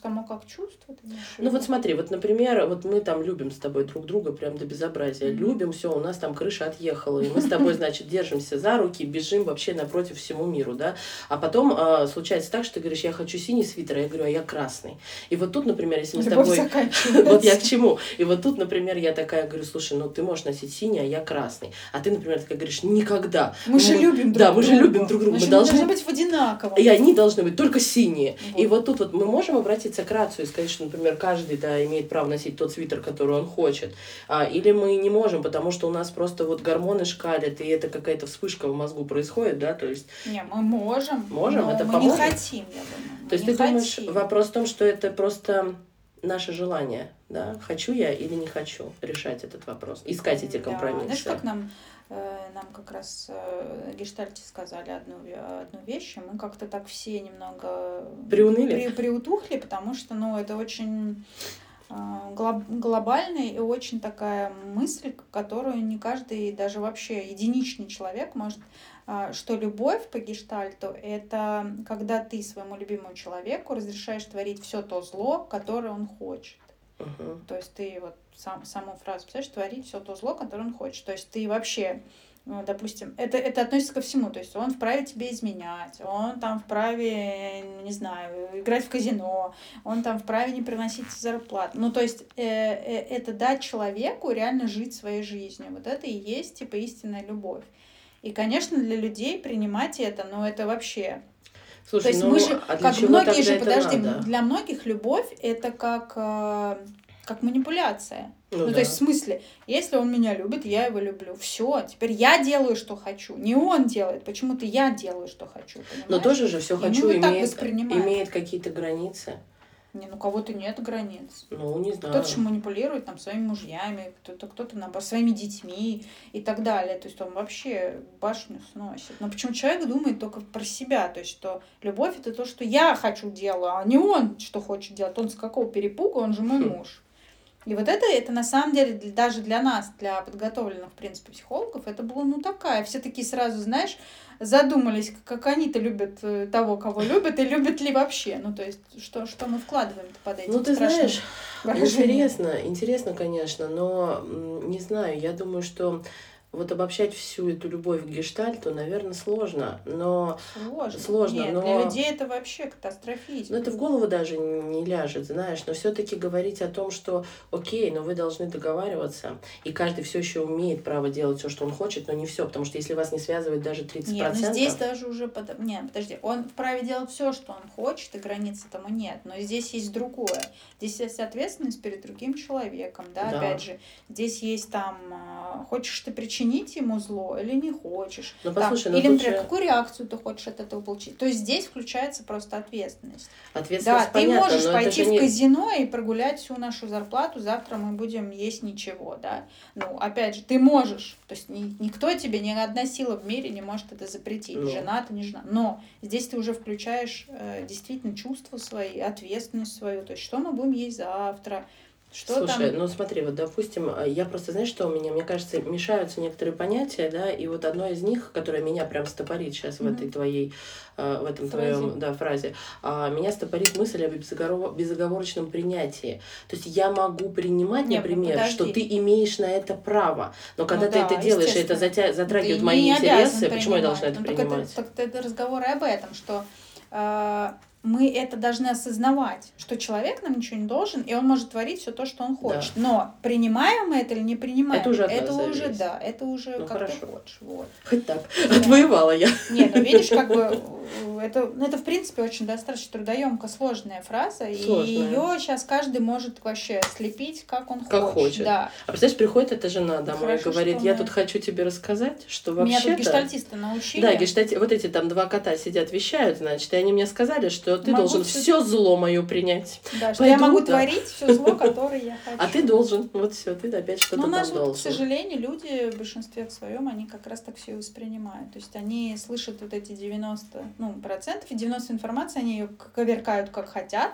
Само как чувство? ну вот смотри, вот, например, вот мы там любим с тобой друг друга прям до безобразия. Mm-hmm. Любим, все, у нас там крыша отъехала, и мы с тобой, значит, держимся за руки, бежим вообще напротив всему миру, да. А потом э, случается так, что ты говоришь, я хочу синий свитер, а я говорю, а я красный. И вот тут, например, если мы Любовь с тобой... вот я к чему? И вот тут, например, я такая говорю, слушай, ну ты можешь носить синий, а я красный. А ты, например, такая говоришь, никогда. Мы, же любим друг друга. Да, мы же любим друг друга. мы должны быть в одинаковом. И они должны быть только синие. И вот тут вот мы можем обратить обратиться к рацию и сказать, что, например, каждый, да, имеет право носить тот свитер, который он хочет. А, или мы не можем, потому что у нас просто вот гормоны шкалят, и это какая-то вспышка в мозгу происходит, да, то есть... Не, мы можем, Можем, но это мы поможет? не хотим, я думаю. Мы То есть ты думаешь, хотим. вопрос в том, что это просто наше желание, да, хочу я или не хочу решать этот вопрос, искать эти Да, компромиссы. Знаешь, как нам, э, нам как раз э, гештальте сказали одну, одну вещь, и мы как-то так все немного Приуныли? при- приутухли, потому что, ну, это очень э, глоб- глобальная и очень такая мысль, которую не каждый, даже вообще единичный человек может что любовь по гештальту — это когда ты своему любимому человеку разрешаешь творить все то зло, которое он хочет. Мгм. То есть ты вот сам, саму фразу, представляешь, творить все то зло, которое он хочет. То есть ты вообще, ну, допустим, это, это относится ко всему. То есть он вправе тебе изменять, он там вправе, не знаю, играть в казино, он там вправе не приносить зарплату. Ну, то есть э, э, это дать человеку реально жить своей жизнью. Вот это и есть, типа, истинная любовь. И, конечно, для людей принимать это, ну, это вообще Слушай, то есть ну, мы же, а как многие же, подожди, надо? для многих любовь это как, э, как манипуляция. Ну Ну, да. то есть в смысле, если он меня любит, я его люблю. Все, теперь я делаю, что хочу. Не он делает, почему-то я делаю, что хочу. Но понимаешь? тоже же все хочу имеет, имеет какие-то границы. Не, ну кого-то нет границ. Ну, не знаю. Кто-то же манипулирует там своими мужьями, кто-то кто-то наоборот своими детьми и так далее. То есть он вообще башню сносит. Но почему человек думает только про себя? То есть что любовь это то, что я хочу делаю, а не он что хочет делать. Он с какого перепуга, он же мой Хм. муж. И вот это, это на самом деле даже для нас, для подготовленных, в принципе, психологов, это было ну такая. Все такие сразу, знаешь, задумались, как они-то любят э, того, кого любят, и любят ли вообще. Ну, то есть, что, что мы вкладываем под этим Ну, ты знаешь, выражением? интересно, интересно, конечно, но не знаю, я думаю, что вот обобщать всю эту любовь к гештальту, наверное, сложно, но Сложно. Сложно, Нет, но- для людей это вообще катастрофизм. ну, это в голову даже не ляжет, знаешь, но все-таки говорить о том, что окей, но вы должны договариваться, и каждый все еще умеет право делать все, что он хочет, но не все, потому что если вас не связывает даже 30%, Нет, ну здесь даже уже... под- Нет, подожди, он вправе делать все, что он хочет, и границы тому нет. Но здесь есть другое. Здесь есть ответственность перед другим человеком, да, Да. опять же. Здесь есть там, а, хочешь ты причинить ему зло или не хочешь. Ну, Там, послушай, ну или, например, же какую реакцию ты хочешь от этого получить. То есть здесь включается просто ответственность. Да, ответственность ты можешь пойти в не... казино и прогулять всю нашу зарплату, завтра мы будем есть ничего, да. Ну, опять же, ты можешь. То есть ни- никто тебе, ни одна сила в мире не может это запретить. Ну. Жена ты, не жена. Но здесь ты уже включаешь э, действительно чувства свои, ответственность свою. То есть, что мы будем есть завтра, что Слушай, там... ну смотри, вот допустим, э, я просто, знаешь, что у меня, мне кажется, мешаются некоторые понятия, да, и вот одно из них, которое меня прям стопорит сейчас в Мгм. этой твоей, э, в этом Фразе. твоем, да, фразе, а, меня стопорит мысль об безоговор- безоговорочном принятии. То есть я могу принимать, Не, ну, например, что подожди. ты имеешь на это право, но когда Ну ты да, это делаешь, это затя- затрагивает Ты мои интересы, почему я должна это Ну, принимать? Так это разговоры об этом, что э, мы это должны осознавать, что человек нам ничего не должен, и он может творить все то, что он хочет. Но принимаем мы это или не принимаем, Это уже это уже да, это уже Ну, как хорошо. ты хочешь. Вот. Хоть так, Да. отвоевала я. Нет, ну видишь, как бы это, ну, это в принципе очень достаточно трудоемко сложная фраза, и Сложная. ее сейчас каждый может вообще слепить, как он Как хочет. хочет. Да. А представляешь, приходит эта жена домой и Хорошо, говорит, что я мы- тут хочу тебе рассказать, что Меня вообще-то... тут гештальтисты научили. Да, гештальти... вот эти там два кота сидят, вещают, значит, и они мне сказали, что ты Могу должен все зло мое принять. Да, что я Пойду, могу да. творить все зло, которое я хочу. А ты должен. Вот все, ты опять что-то Ну, у нас там вот, к должен. сожалению, люди в большинстве в своем, они как раз так все воспринимают. То есть они слышат вот эти 90 ну, процентов, и 90 информации они ее коверкают как хотят,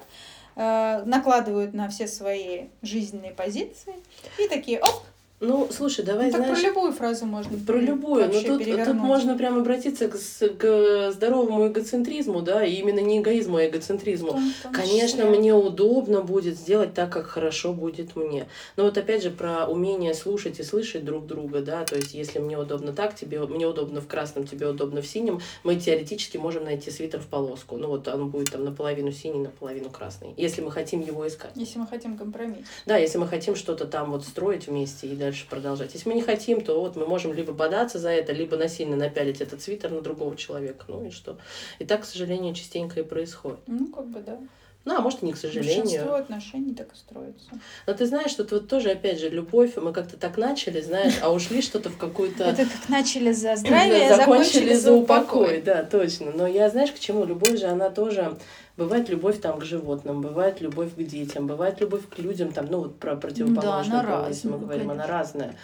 э, накладывают на все свои жизненные позиции и такие, оп, Ну, слушай, давай, ну, так знаешь... про любую фразу можно Про любую, но вообще тут, тут можно прям обратиться к, к здоровому эгоцентризму, да, и именно не эгоизму, а эгоцентризму. том- том Конечно, числе. мне удобно будет сделать так, как хорошо будет мне. Но вот опять же про умение слушать и слышать друг друга, да, то есть если мне удобно так, тебе мне удобно в красном, тебе удобно в синем, мы теоретически можем найти свитер в полоску. Ну вот он будет там наполовину синий, наполовину красный, если мы хотим его искать. Если мы хотим компромисс. Да, если мы хотим что-то там вот строить вместе и дальше продолжать. Если мы не хотим, то вот мы можем либо податься за это, либо насильно напялить этот свитер на другого человека. Ну и что? И так, к сожалению, частенько и происходит. Ну, как бы, да. Ну, а может, и не к сожалению. Большинство отношений так и строится. Но ты знаешь, что тут тоже, опять же, любовь, мы как-то так начали, знаешь, а ушли что-то в какую-то... Это как начали за здравие, закончили за упокой. Да, точно. Но я, знаешь, к чему? Любовь же, она тоже... Бывает любовь там к животным, бывает любовь к детям, бывает любовь к людям, там, ну, вот про противоположную Да, она если мы говорим, она разная.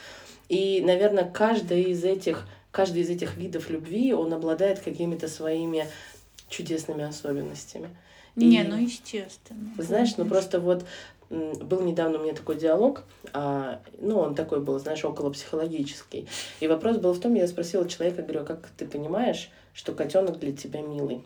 И, наверное, каждый из этих, каждый из этих видов любви, он обладает какими-то своими чудесными особенностями. Не, И- ну естественно. знаешь, ну просто вот был недавно у меня такой диалог, а, ну, он такой был, знаешь, около психологический. И вопрос был в том, я спросила человека, говорю, «А как ты понимаешь, что котенок для тебя милый?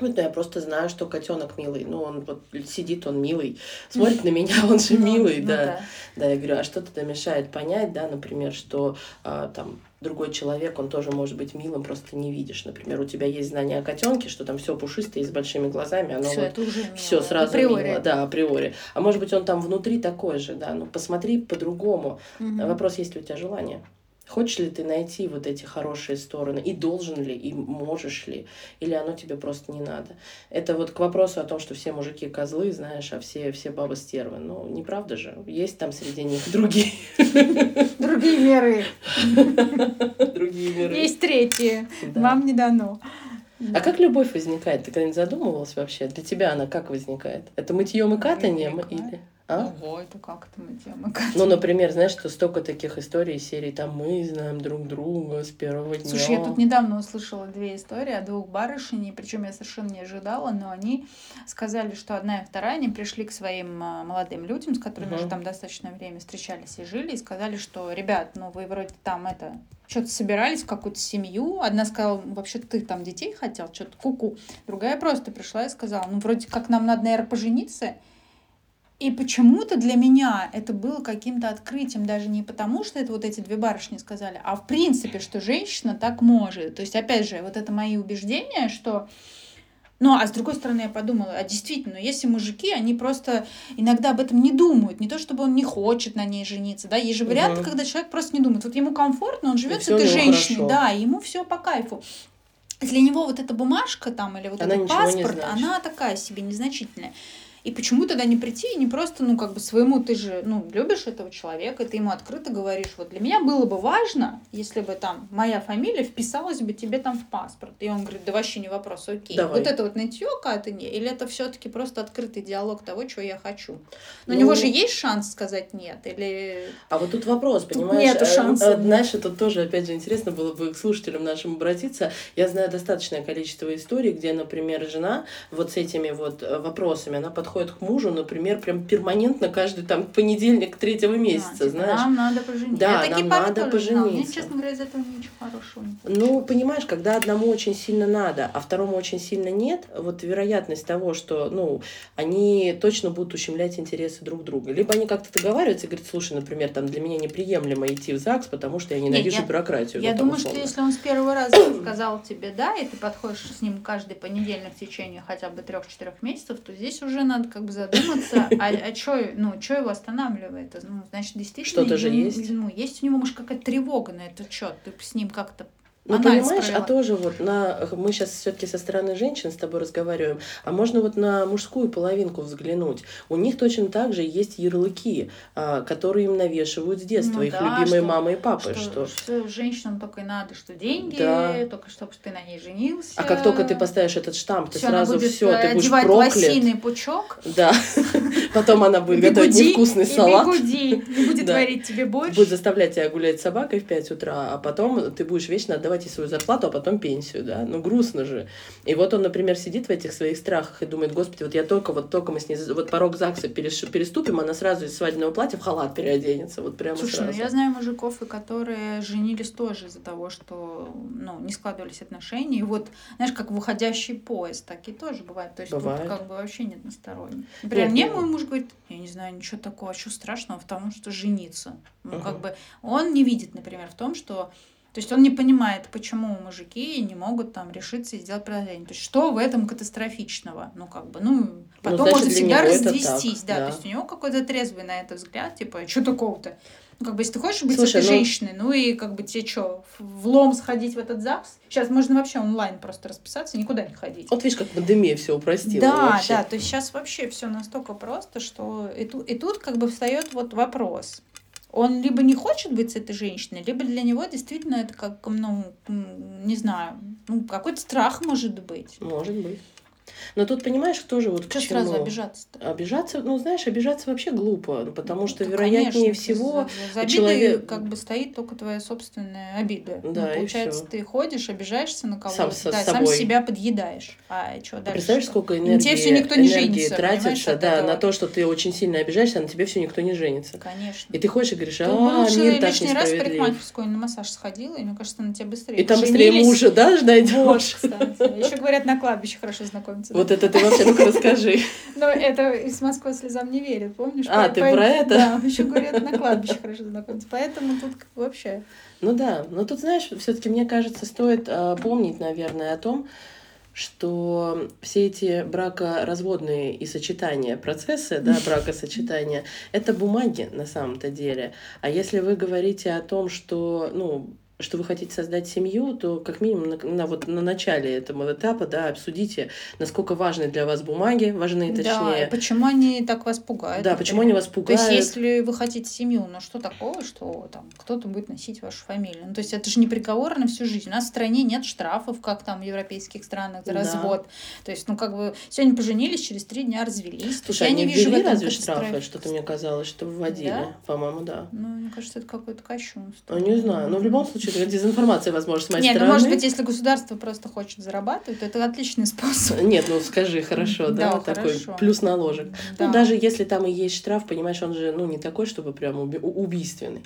Ну, да, я просто знаю, что котенок милый. Ну, он вот сидит, он милый. Смотрит на меня, он же Ну, милый, ну да. Да, я говорю, а что тогда мешает понять, да, например, что а, там другой человек, он тоже может быть милым, просто не видишь. Например, у тебя есть знание о котенке, что там все пушистое и с большими глазами, оно Все, вот это уже мило. все сразу Априори. мило, да, априори. А может быть, он там внутри такой же, да, ну посмотри по-другому. Мгм. Вопрос, есть ли у тебя желание? Хочешь ли ты найти вот эти хорошие стороны? И должен ли, и можешь ли? Или оно тебе просто не надо? Это вот к вопросу о том, что все мужики козлы, знаешь, а все, все бабы стервы. Ну, неправда же. Есть там среди них другие, Другие меры. другие миры. Есть третьи. Да. Вам не дано. А как любовь возникает? Ты когда-нибудь задумывалась вообще? Для тебя она как возникает? Это мытьем и катанием? Или... А? Ого, это как это мы делаем? Ну, например, знаешь, что столько таких историй из серии там мы знаем друг друга с первого дня. Слушай, я тут недавно услышала две истории о двух барышней, причем я совершенно не ожидала, но они сказали, что одна и вторая, они пришли к своим а, молодым людям, с которыми Мгм. уже там достаточное время встречались и жили, и сказали, что, ребят, ну вы вроде там это что-то собирались в какую-то семью. Одна сказала, вообще ты там детей хотел, что-то куку. Другая просто пришла и сказала, ну вроде как нам надо, наверное, пожениться. И почему-то для меня это было каким-то открытием, даже не потому, что это вот эти две барышни сказали, а в принципе, что женщина так может. То есть, опять же, вот это мои убеждения, что ну, а с другой стороны, я подумала, а действительно, если мужики, они просто иногда об этом не думают. Не то, чтобы он не хочет на ней жениться, да, есть же варианты, Мгм. когда человек просто не думает. Вот ему комфортно, он живет с этой женщиной, хорошо. да, ему все по кайфу. Для него вот эта бумажка там или вот Она этот паспорт, она такая себе незначительная. И почему тогда не прийти и не просто, ну, как бы своему, ты же, ну, любишь этого человека, ты ему открыто говоришь, вот для меня было бы важно, если бы там моя фамилия вписалась бы тебе там в паспорт. И он говорит, да вообще не вопрос, окей. Давай. Вот это вот нытье катание, или это все-таки просто открытый диалог того, чего я хочу? Но Ну, у него же есть шанс сказать нет, или... А вот тут вопрос, понимаешь? нету э, шанса. Знаешь, это тоже, опять же, интересно было бы к слушателям нашим обратиться. Я знаю достаточное количество историй, где, например, жена вот с этими вот э, вопросами, она подходит к мужу, например, прям перманентно каждый там понедельник третьего месяца, а, типа, знаешь. Нам надо пожениться. Да, я нам надо знала. Мне, пожениться. честно говоря, из этого ничего хорошего Ну, понимаешь, когда одному очень сильно надо, а второму очень сильно нет, вот вероятность того, что, ну, они точно будут ущемлять интересы друг друга. Либо они как-то договариваются и говорят, слушай, например, там для меня неприемлемо идти в ЗАГС, потому что я ненавижу я- бюрократию. Я ну, думаю, что условно. если он с первого раза сказал тебе да, и ты подходишь с ним каждый понедельник в течение хотя бы трех-четырех месяцев, то здесь уже надо как бы задуматься, а, а что ну, чё его останавливает? Ну, значит, действительно, Что-то же есть. Ну, есть у него, может, какая-то тревога на этот счет. Ты с ним как-то Ну, анализ понимаешь, а провела. тоже вот на... Мы сейчас все-таки со стороны женщин с тобой разговариваем, а можно вот на мужскую половинку взглянуть. У них точно так же есть ярлыки, а, которые им навешивают с детства, Ну их да, любимые что- мамы и папы. что, Что... что женщинам только и надо, что деньги, Да. только чтобы ты на ней женился. А как только ты поставишь этот штамп, ты Всё, она сразу все, ты будешь проклят. лосиный пучок, Да. Потом она будет готовить невкусный салат. бигуди, и будет варить тебе борщ. Будет заставлять тебя гулять с собакой в 5 утра, а потом ты будешь вечно отдавать ей свою зарплату, а потом пенсию, да? Ну, грустно же. И вот он, например, сидит в этих своих страхах и думает, господи, вот я только, вот только мы с ней, вот порог ЗАГСа переступим, она сразу из свадебного платья в халат переоденется, вот прямо Слушай, сразу. ну я знаю мужиков, и которые женились тоже из-за того, что ну, не складывались отношения. И вот, знаешь, как в уходящий поезд, такие тоже бывают. То есть Бывает. тут как бы вообще нет. Например, Нет, мне ну- мой муж говорит, я не знаю ничего такого, а что страшного в том, что жениться. Ну, Мгм. как бы он не видит, например, в том, что то есть он не понимает, почему мужики не могут там решиться и сделать предложение. То есть что в этом катастрофичного? Ну, как бы, ну, потом значит, можно всегда развестись. так, да. да. то есть у него какой-то трезвый на это взгляд, типа, что такого-то? Ну, как бы, если ты хочешь быть Слушай, этой ну- женщиной, ну и как бы тебе что, в лом сходить в этот ЗАГС? Сейчас можно вообще онлайн просто расписаться, никуда не ходить. Вот видишь, как пандемия все упростила Да, вообще. да, то есть сейчас вообще все настолько просто, что и тут, и тут как бы встает вот вопрос. Он либо не хочет быть с этой женщиной, либо для него действительно это как, ну, не знаю, ну, какой-то страх может быть. Может быть. Но тут, понимаешь, тоже вот к Что чему... сразу обижаться-то? Обижаться, ну, знаешь, обижаться вообще глупо, ну, потому что, Да, вероятнее конечно, всего, за, за обидой человек- как бы стоит только твоя собственная обида. Ну, Да, и получается, ты ходишь, обижаешься на кого-то, Сам да, сам собой. себя подъедаешь. А что дальше? представляешь, что? сколько энергии, тебе всё никто не энергии женится, тратится, да, этого? на то, что ты очень сильно обижаешься, а на тебе все никто не женится. Конечно. И ты ходишь и говоришь, а, лучше мир так лишний раз в парикмахерскую на массаж сходила, и мне кажется, на тебя быстрее. И там быстрее мужа, да, Вот, найдешь? кстати. Еще говорят, на кладбище хорошо знакомиться. Вот это ты вообще, ну-ка расскажи. Но это из Москвы слезам не верит, помнишь? А, ты про это? Да, еще говорят, на кладбище хорошо знакомиться. Поэтому тут вообще... Ну да, но тут, знаешь, все-таки, мне кажется, стоит а, помнить, наверное, о том, что все эти бракоразводные и сочетания процессы, да, бракосочетания, это бумаги на самом-то деле. А если вы говорите о том, что, ну, что вы хотите создать семью, то как минимум на, на вот на начале этого этапа, да, обсудите, насколько важны для вас бумаги, важны Да, и точнее. почему они так вас пугают? Да, почему они вас То пугают? есть, если вы хотите семью, ну что такого, что там кто-то будет носить вашу фамилию? Ну, то есть, это же не приговор на всю жизнь. У нас в стране нет штрафов, как там в европейских странах, за Да. развод. То есть, ну, как бы, сегодня поженились, через три дня развелись. То Слушай, я не вижу в этом разве штрафы? Что-то мне казалось, что вводили. Да? По-моему, да. Ну, мне кажется, это какое-то кощунство. Ну, не знаю. Но в любом случае, это дезинформация, возможно, с моей Нет, ну, стороны. может быть, если государство просто хочет зарабатывать, то это отличный способ. Нет, ну скажи, хорошо, да, Да, такой хорошо. плюс наложек. Да. Ну, даже если там и есть штраф, понимаешь, он же, ну, не такой, чтобы прям убийственный.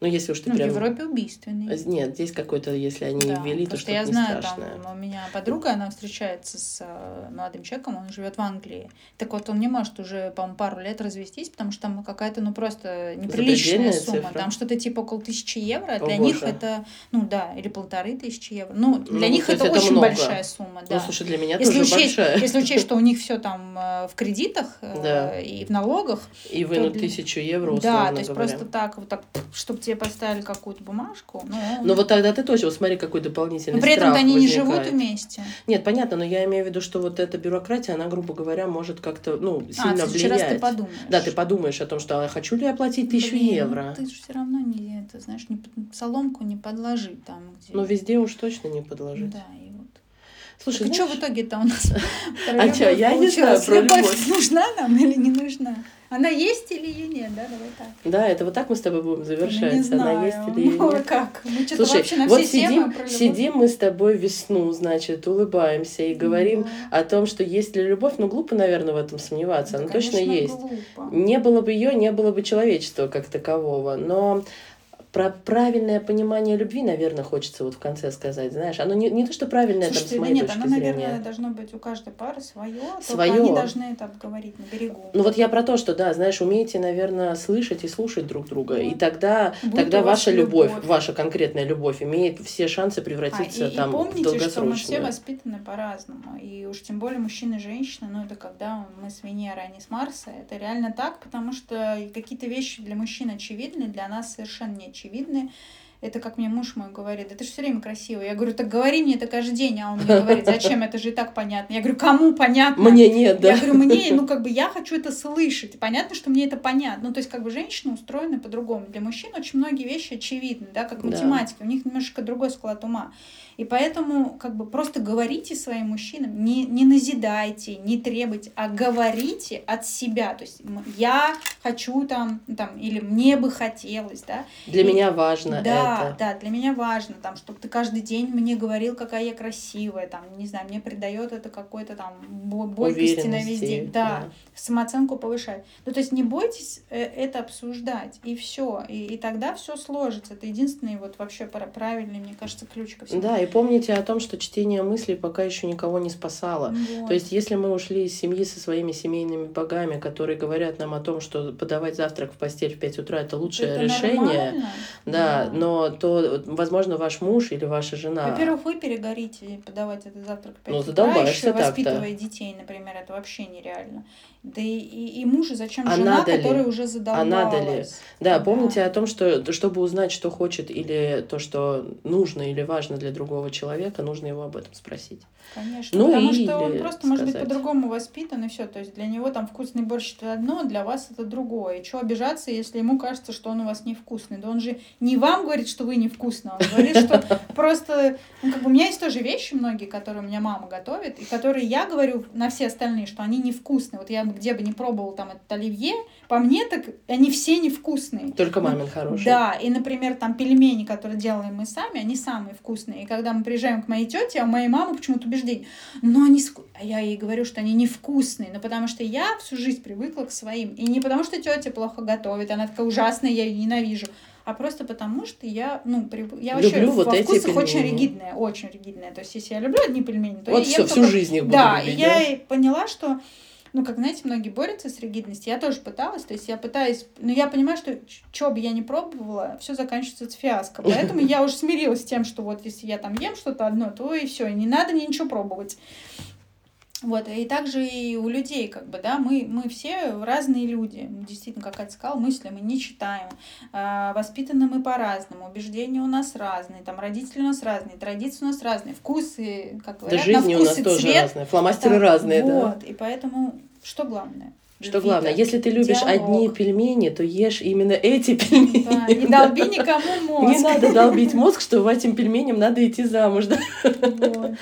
Ну, если уж ты Ну, в прям... Европе убийственный. Нет, здесь какой-то, если они Да, ввели, то что-то я знаю, страшное. там у меня подруга, она встречается с э, молодым человеком, он живет в Англии. Так вот, он не может уже, по-моему, пару лет развестись, потому что там какая-то, ну, просто неприличная сумма. цифра. Там что-то типа около тысячи евро, а О, для них боже. это, ну, да, или полторы тысячи евро. Ну, для Ну, них это это очень много. большая сумма, да. Ну, слушай, для меня если, тоже учесть, большая. если учесть, что у них все там э, в кредитах э, Да. и в налогах, И вынуть тысячу евро, условно да, то есть просто так, вот так, чтобы тебе поставили какую-то бумажку, ну, Но вот тогда ты точно, вот смотри, какой дополнительный но при этом они не возникает. живут вместе. Нет, понятно, но я имею в виду, что вот эта бюрократия, она, грубо говоря, может как-то, ну, А, сильно в следующий раз ты влиять. подумаешь. Да, ты подумаешь о том, что а хочу ли я платить тысячу Блин, ну евро. Ты же все равно не это, знаешь, не соломку не подложи там, где. Но везде уж точно не подложить. Да, и вот. Слушай, так и что знаешь, в итоге-то у нас? А чё, я не знаю про любовь. нужна нам или не нужна? Она есть или ее нет, да? Давай так. Да, это вот так мы с тобой будем Ну, завершать. не знаю. Она есть или Ну, нет. как? Мы что-то Слушай, вообще на вот все сидим, сидим мы с тобой весну, значит, улыбаемся и говорим Да. о том, что есть ли любовь. Ну, глупо, наверное, в этом сомневаться. Да, Она точно конечно, есть. глупо. Не было бы ее, не было бы человечества как такового. Но про правильное понимание любви, наверное, хочется вот в конце сказать. Знаешь, оно не, не то, что правильное там, Слушайте, с да моей нет, точки оно, зрения. наверное, должно быть у каждой пары свое, только они должны это обговорить на берегу. Ну вот я про то, что, да, знаешь, умейте, наверное, слышать и слушать друг друга. И Вот. тогда, Будет тогда вас ваша любовь, любовь. ваша конкретная любовь имеет все шансы А, превратиться и, и там в помните, что мы все долгосрочную. воспитаны по-разному. И уж тем более мужчины и женщины, ну это когда мы с Венеры, а не с Марса, это реально так, потому что какие-то вещи для мужчин очевидны, для нас совершенно не очевидны. Это как мне муж мой говорит, да ты же все время красивая. Я говорю, так говори мне это каждый день, а он мне говорит, зачем, это же и так понятно. Я говорю, кому понятно? Мне нет, да. Я говорю, мне, ну как бы я хочу это слышать. Понятно, что мне это понятно. Ну то есть как бы женщины устроены по-другому. Для мужчин очень многие вещи очевидны, да, как Да. математика. У них немножко другой склад ума. И поэтому как бы просто говорите своим мужчинам, не, не назидайте, не требуйте, а говорите от себя. То есть я хочу там, ну, там или мне бы хотелось, да. Для И- меня важно Да, это. да, для меня важно, там, чтобы ты каждый день мне говорил, какая я красивая, там, не знаю, мне придает это какой-то там бо- бойкости на весь день. Да, самооценку повышает. Ну, то есть не бойтесь э, это обсуждать, и все. И, и тогда все сложится. Это единственный вот вообще пра- правильный, мне кажется, ключ ко всему. Да, и помните о том, что чтение мыслей пока еще никого не спасало. Вот. То есть, если мы ушли из семьи со своими семейными богами, которые говорят нам о том, что подавать завтрак в постель в 5 утра это лучшее Это решение, нормально. да, но то, возможно, ваш муж или ваша жена. Во-первых, вы перегорите подавать этот завтрак в пять Ну, утра, еще воспитывая детей, например, это вообще нереально. Да и, и, и мужу зачем А жена, надо ли? которая уже А задолбалась. надо ли? Да, Да. помните о том, что чтобы узнать, что хочет или то, что нужно или важно для другого человека, нужно его об этом спросить. Конечно, Ну потому что он просто может быть сказать. по-другому воспитан, и все. То есть для него там вкусный борщ это одно, для вас это другое. И что обижаться, если ему кажется, что он у вас невкусный? Да он же не вам говорит, что вы невкусный, он говорит, что просто... Ну, как бы у меня есть тоже вещи многие, которые у меня мама готовит, и которые я говорю на все остальные, что они невкусные. Вот я где бы не пробовала там этот оливье, по мне так они все невкусные. Только мамин хороший. Да, и, например, там пельмени, которые делаем мы сами, они самые вкусные. И когда мы приезжаем к моей тете, а у моей мамы почему-то убеждение, но они... ску-» А я ей говорю, что они невкусные, но потому что я всю жизнь привыкла к своим. И не потому что тетя плохо готовит, она такая ужасная, я ее ненавижу. А просто потому, что я, ну, прив- я вообще Люблю вот во эти вкусах очень пельмени. ригидная, очень ригидная. То есть, если я люблю одни пельмени, то Вот я все, ем всю только жизнь их буду да, любить, и я и поняла, что, ну, как знаете, многие борются с ригидностью. Я тоже пыталась, то есть я пытаюсь, но я понимаю, что что бы я ни пробовала, все заканчивается фиаско. Поэтому я уже смирилась с тем, что вот если я там ем что-то одно, то и все, не надо мне ничего пробовать. Вот, и также и у людей, как бы, да, мы, мы все разные люди. Действительно, как Катя сказала, мысли мы не читаем. А, воспитаны мы по-разному, убеждения у нас разные, там родители у нас разные, традиции у нас разные, вкусы, как Да говорят, на жизни у вкус нас и тоже цвет. разные, фломастеры Да, разные, да. Вот, и поэтому что главное? Что Любви-то, главное, если ты любишь диалог. одни пельмени, то ешь именно эти пельмени. Да, не долби никому мозг. Не надо долбить мозг, что этим пельменям надо идти замуж. Да? Вот.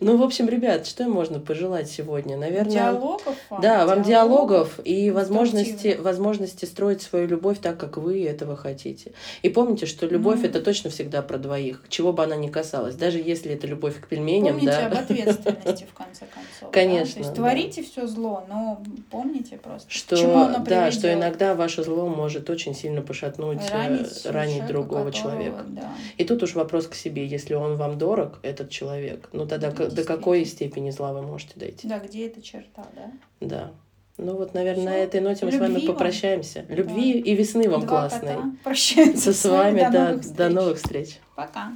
Ну, в общем, ребят, что им можно пожелать сегодня? Наверное, Диалогов вам. да, вам диалогов и возможности, возможности строить свою любовь так, как вы этого хотите. И помните, что любовь Ну. это точно всегда про двоих, чего бы она ни касалась, даже если это любовь к пельменям, Помните да. об ответственности, в конце концов. да? Конечно, То есть да. творите все зло, но помните просто, Что, чему оно да, что иногда ваше зло может очень сильно пошатнуть, э, ранить, ранить другого которого, человека. Да. И тут уж вопрос к себе, если он вам дорог, этот человек, ну тогда Да, до какой степени зла вы можете дойти? да, где эта черта, да? Да. Ну вот, наверное, на Всё. этой ноте мы с вами Любви вам. попрощаемся. Любви и весны вам Два классной. кота прощаются Со с вами, до да, новых до новых встреч. Пока.